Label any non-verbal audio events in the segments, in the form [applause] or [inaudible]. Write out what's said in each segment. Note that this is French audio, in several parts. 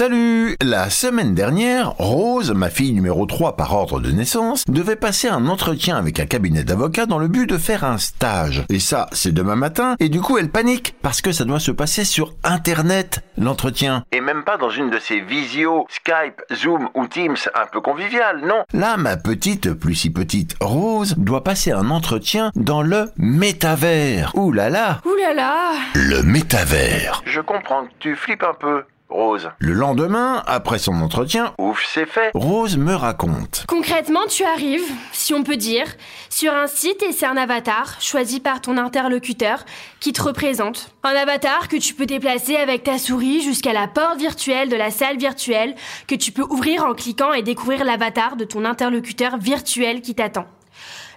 Salut La semaine dernière, Rose, ma fille numéro 3 par ordre de naissance, devait passer un entretien avec un cabinet d'avocats dans le but de faire un stage. Et ça, c'est demain matin, et du coup elle panique, parce que ça doit se passer sur Internet, l'entretien. Et même pas dans une de ces visios, Skype, Zoom ou Teams un peu conviviales, non. Là, ma petite, plus si petite, Rose, doit passer un entretien dans le métavers. Ouh là là Ouh là là Le métavers. Je comprends que tu flippes un peu. Rose. Le lendemain, après son entretien, ouf, c'est fait. Rose me raconte. Concrètement, tu arrives, si on peut dire, sur un site et c'est un avatar choisi par ton interlocuteur qui te représente. Un avatar que tu peux déplacer avec ta souris jusqu'à la porte virtuelle de la salle virtuelle que tu peux ouvrir en cliquant et découvrir l'avatar de ton interlocuteur virtuel qui t'attend.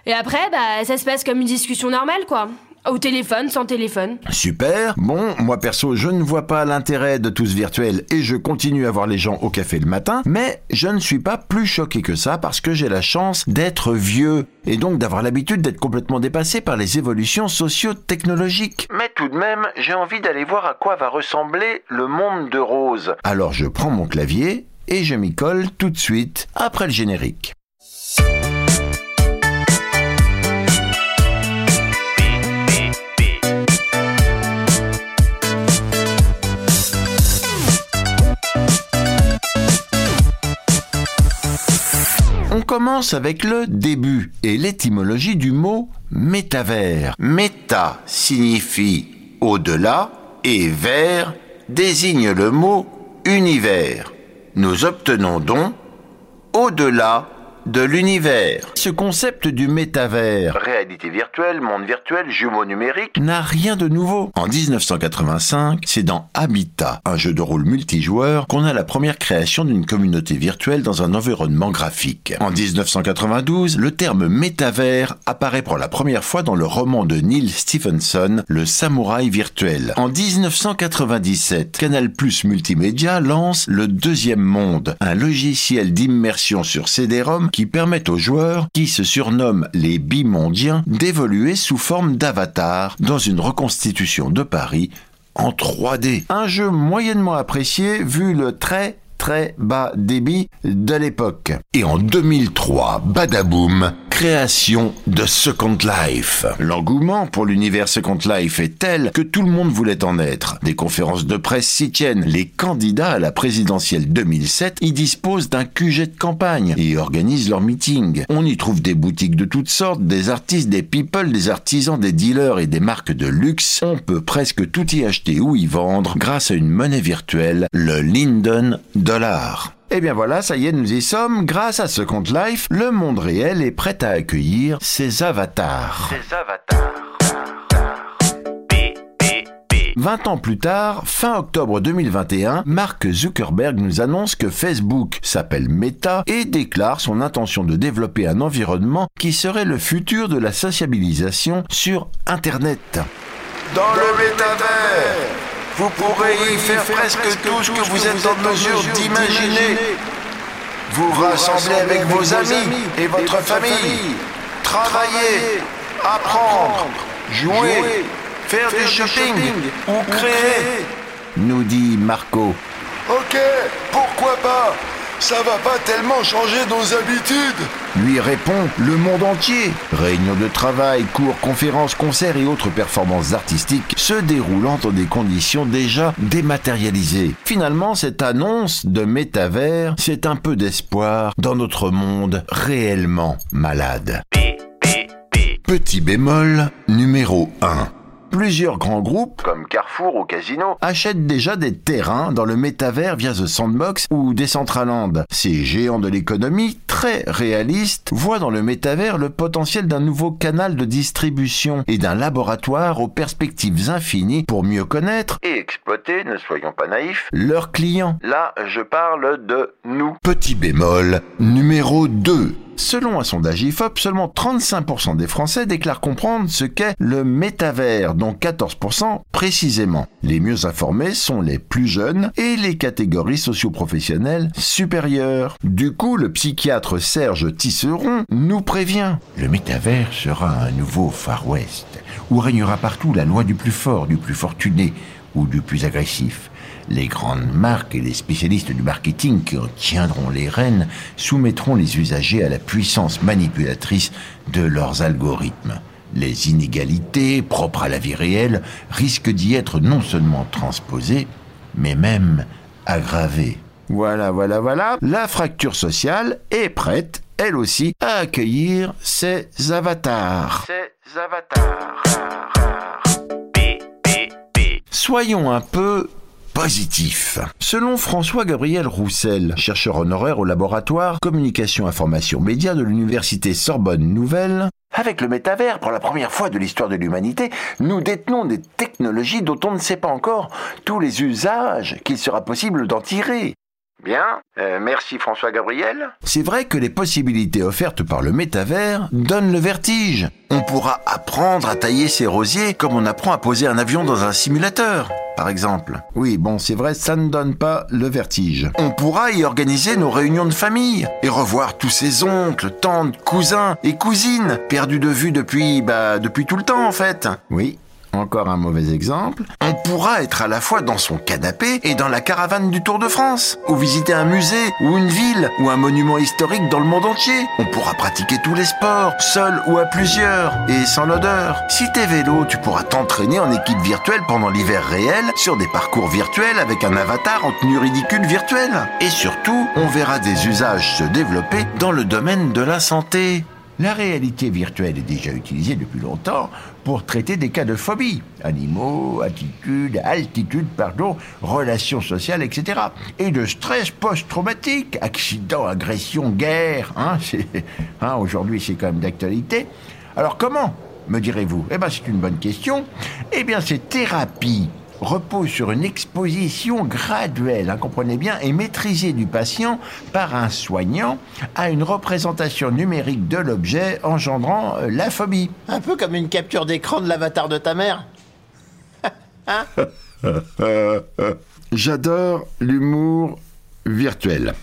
Et après, bah, ça se passe comme une discussion normale, quoi. Au téléphone, sans téléphone. Super. Bon, moi perso, je ne vois pas l'intérêt de tout ce virtuel et je continue à voir les gens au café le matin, mais je ne suis pas plus choqué que ça parce que j'ai la chance d'être vieux et donc d'avoir l'habitude d'être complètement dépassé par les évolutions socio-technologiques. Mais tout de même, j'ai envie d'aller voir à quoi va ressembler le monde de Rose. Alors je prends mon clavier et je m'y colle tout de suite après le générique. Commence avec le début et l'étymologie du mot métavers. Méta signifie au-delà et vers désigne le mot univers. Nous obtenons donc au-delà de l'univers. Ce concept du métavers, réalité virtuelle, monde virtuel, jumeau numérique, n'a rien de nouveau. En 1985, c'est dans Habitat, un jeu de rôle multijoueur, qu'on a la première création d'une communauté virtuelle dans un environnement graphique. En 1992, le terme métavers apparaît pour la première fois dans le roman de Neil Stephenson, Le samouraï virtuel. En 1997, Canal Plus Multimédia lance Le Deuxième Monde, un logiciel d'immersion sur CD-ROM qui permettent aux joueurs, qui se surnomment les bimondiens, d'évoluer sous forme d'avatar dans une reconstitution de Paris en 3D. Un jeu moyennement apprécié vu le très très bas débit de l'époque. Et en 2003, badaboom, création de Second Life. L'engouement pour l'univers Second Life est tel que tout le monde voulait en être. Des conférences de presse s'y tiennent. Les candidats à la présidentielle 2007 y disposent d'un QG de campagne et organisent leurs meetings. On y trouve des boutiques de toutes sortes, des artistes, des people, des artisans, des dealers et des marques de luxe. On peut presque tout y acheter ou y vendre grâce à une monnaie virtuelle, le Linden Dollar. Et bien voilà, ça y est, nous y sommes. Grâce à ce compte Life, le monde réel est prêt à accueillir ses avatars. Ses avatars. 20 ans plus tard, fin octobre 2021, Mark Zuckerberg nous annonce que Facebook s'appelle Meta et déclare son intention de développer un environnement qui serait le futur de la sociabilisation sur Internet. Dans le métavers vous pourrez y faire presque tout ce que vous êtes en mesure d'imaginer. Vous rassemblez avec vos amis et votre famille. Travailler, apprendre, jouer, faire du shopping ou créer. Nous dit Marco. Ok, ça va pas tellement changer nos habitudes Lui répond le monde entier. Réunions de travail, cours, conférences, concerts et autres performances artistiques se déroulant dans des conditions déjà dématérialisées. Finalement, cette annonce de métavers, c'est un peu d'espoir dans notre monde réellement malade. Petit bémol numéro 1 plusieurs grands groupes, comme Carrefour ou Casino, achètent déjà des terrains dans le métavers via The Sandbox ou Decentraland. Ces géants de l'économie, très réalistes, voient dans le métavers le potentiel d'un nouveau canal de distribution et d'un laboratoire aux perspectives infinies pour mieux connaître et exploiter, ne soyons pas naïfs, leurs clients. Là, je parle de nous. Petit bémol numéro 2. Selon un sondage IFOP, seulement 35% des Français déclarent comprendre ce qu'est le métavers, dont 14% précisément. Les mieux informés sont les plus jeunes et les catégories socioprofessionnelles supérieures. Du coup, le psychiatre Serge Tisseron nous prévient. Le métavers sera un nouveau Far West, où régnera partout la loi du plus fort, du plus fortuné ou du plus agressif. Les grandes marques et les spécialistes du marketing qui en tiendront les rênes soumettront les usagers à la puissance manipulatrice de leurs algorithmes. Les inégalités propres à la vie réelle risquent d'y être non seulement transposées, mais même aggravées. Voilà, voilà, voilà. La fracture sociale est prête, elle aussi, à accueillir ses avatars. Ces avatars. Soyons un peu positifs. Selon François-Gabriel Roussel, chercheur honoraire au laboratoire Communication Information Média de l'Université Sorbonne Nouvelle, avec le métavers, pour la première fois de l'histoire de l'humanité, nous détenons des technologies dont on ne sait pas encore tous les usages qu'il sera possible d'en tirer. Bien, euh, merci François Gabriel. C'est vrai que les possibilités offertes par le métavers donnent le vertige. On pourra apprendre à tailler ses rosiers comme on apprend à poser un avion dans un simulateur, par exemple. Oui, bon, c'est vrai, ça ne donne pas le vertige. On pourra y organiser nos réunions de famille et revoir tous ses oncles, tantes, cousins et cousines perdus de vue depuis, bah, depuis tout le temps en fait. Oui, encore un mauvais exemple. On pourra être à la fois dans son canapé et dans la caravane du Tour de France, ou visiter un musée, ou une ville, ou un monument historique dans le monde entier. On pourra pratiquer tous les sports, seul ou à plusieurs, et sans l'odeur. Si t'es vélo, tu pourras t'entraîner en équipe virtuelle pendant l'hiver réel, sur des parcours virtuels avec un avatar en tenue ridicule virtuelle. Et surtout, on verra des usages se développer dans le domaine de la santé. La réalité virtuelle est déjà utilisée depuis longtemps pour traiter des cas de phobie, animaux, attitude, altitude, pardon, relations sociales, etc. Et de stress post-traumatique, accident, agression, guerre, hein, [laughs] hein, aujourd'hui c'est quand même d'actualité. Alors comment, me direz-vous? Eh bien c'est une bonne question. Eh bien ces thérapies repose sur une exposition graduelle, hein, comprenez bien, et maîtrisée du patient par un soignant à une représentation numérique de l'objet engendrant euh, la phobie. Un peu comme une capture d'écran de l'avatar de ta mère. [laughs] hein? [laughs] J'adore l'humour virtuel.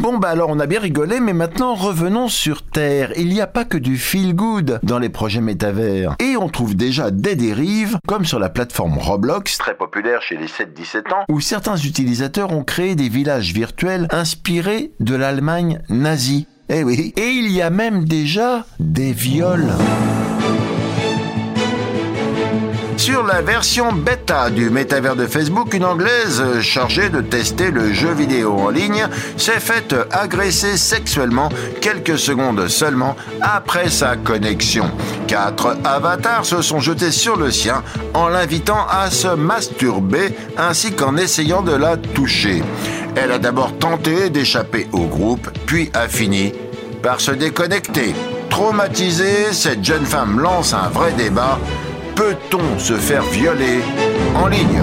Bon bah alors on a bien rigolé, mais maintenant revenons sur Terre. Il n'y a pas que du feel good dans les projets métavers. Et on trouve déjà des dérives, comme sur la plateforme Roblox, très populaire chez les 7-17 ans, où certains utilisateurs ont créé des villages virtuels inspirés de l'Allemagne nazie. Eh oui. Et il y a même déjà des viols. Sur la version bêta du métavers de Facebook, une Anglaise chargée de tester le jeu vidéo en ligne s'est faite agresser sexuellement quelques secondes seulement après sa connexion. Quatre avatars se sont jetés sur le sien en l'invitant à se masturber ainsi qu'en essayant de la toucher. Elle a d'abord tenté d'échapper au groupe, puis a fini par se déconnecter. Traumatisée, cette jeune femme lance un vrai débat peut-on se faire violer en ligne?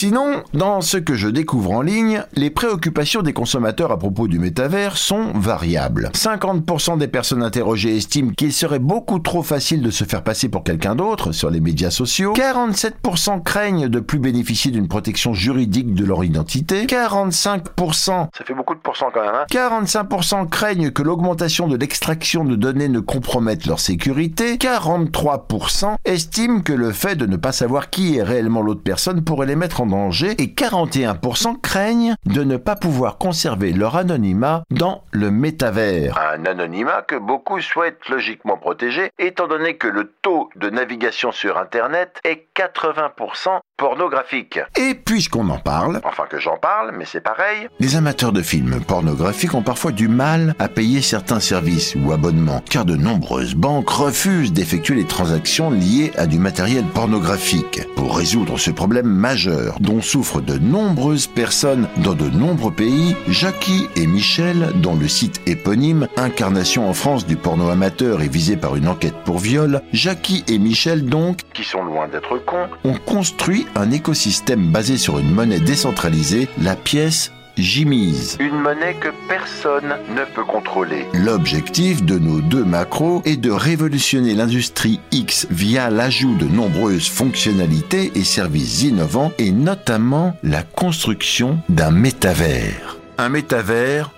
Sinon, dans ce que je découvre en ligne, les préoccupations des consommateurs à propos du métavers sont variables. 50% des personnes interrogées estiment qu'il serait beaucoup trop facile de se faire passer pour quelqu'un d'autre sur les médias sociaux. 47% craignent de plus bénéficier d'une protection juridique de leur identité. 45%, ça fait beaucoup de pourcents quand même, hein 45% craignent que l'augmentation de l'extraction de données ne compromette leur sécurité. 43% estiment que le fait de ne pas savoir qui est réellement l'autre personne pourrait les mettre en et 41% craignent de ne pas pouvoir conserver leur anonymat dans le métavers. Un anonymat que beaucoup souhaitent logiquement protéger étant donné que le taux de navigation sur Internet est 80% pornographique. Et puisqu'on en parle, enfin que j'en parle, mais c'est pareil, les amateurs de films pornographiques ont parfois du mal à payer certains services ou abonnements, car de nombreuses banques refusent d'effectuer les transactions liées à du matériel pornographique. Pour résoudre ce problème majeur, dont souffrent de nombreuses personnes dans de nombreux pays, Jackie et Michel, dont le site éponyme Incarnation en France du porno amateur est visé par une enquête pour viol, Jackie et Michel donc, qui sont loin d'être cons, ont construit un écosystème basé sur une monnaie décentralisée, la pièce Jimmy's. Une monnaie que personne ne peut contrôler. L'objectif de nos deux macros est de révolutionner l'industrie X via l'ajout de nombreuses fonctionnalités et services innovants et notamment la construction d'un métavers. Un métavers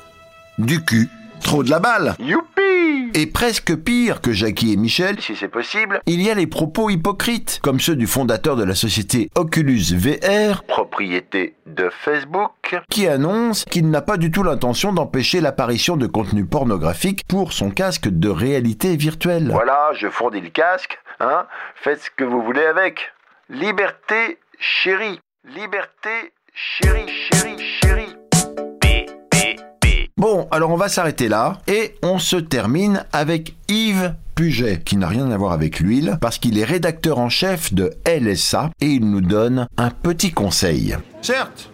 du cul. Trop de la balle Youpi Et presque pire que Jackie et Michel, Si c'est possible, il y a les propos hypocrites, comme ceux du fondateur de la société Oculus VR, propriété de Facebook. qui annonce qu'il n'a pas du tout l'intention d'empêcher l'apparition de contenu pornographique pour son casque de réalité virtuelle. Voilà, je fournis le casque, hein. Faites ce que vous voulez avec. Liberté chérie. Liberté chérie, chérie, chérie. Bon, alors on va s'arrêter là et on se termine avec Yves Puget, qui n'a rien à voir avec l'huile, parce qu'il est rédacteur en chef de LSA et il nous donne un petit conseil. Certes,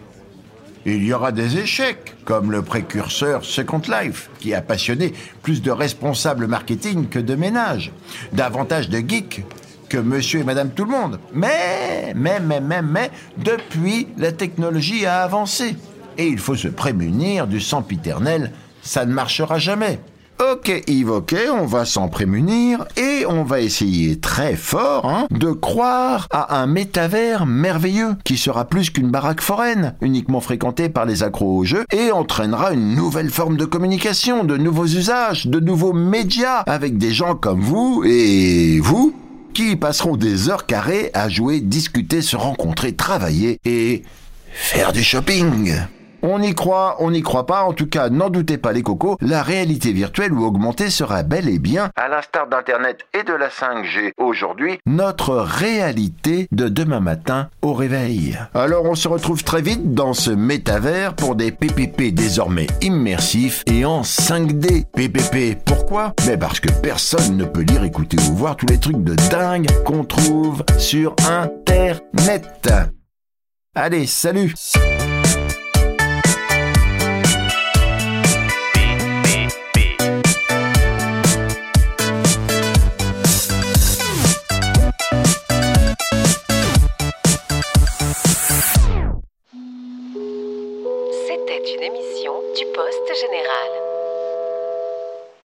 il y aura des échecs, comme le précurseur Second Life, qui a passionné plus de responsables marketing que de ménage, davantage de geeks que monsieur et madame tout le monde. Mais, mais, mais, mais, mais, depuis, la technologie a avancé. Et il faut se prémunir du sempiternel, ça ne marchera jamais. Ok Yves, ok, on va s'en prémunir et on va essayer très fort hein, de croire à un métavers merveilleux qui sera plus qu'une baraque foraine, uniquement fréquentée par les accros au jeu et entraînera une nouvelle forme de communication, de nouveaux usages, de nouveaux médias avec des gens comme vous et vous qui passeront des heures carrées à jouer, discuter, se rencontrer, travailler et faire du shopping. On y croit, on n'y croit pas, en tout cas, n'en doutez pas les cocos, la réalité virtuelle ou augmentée sera bel et bien, À l'instar d'Internet et de la 5G aujourd'hui, notre réalité de demain matin au réveil. Alors on se retrouve très vite dans ce métavers pour des PPP désormais immersifs et en 5D. PPP, pourquoi? Mais parce que personne ne peut lire, écouter ou voir tous les trucs de dingue qu'on trouve sur Internet. Allez, salut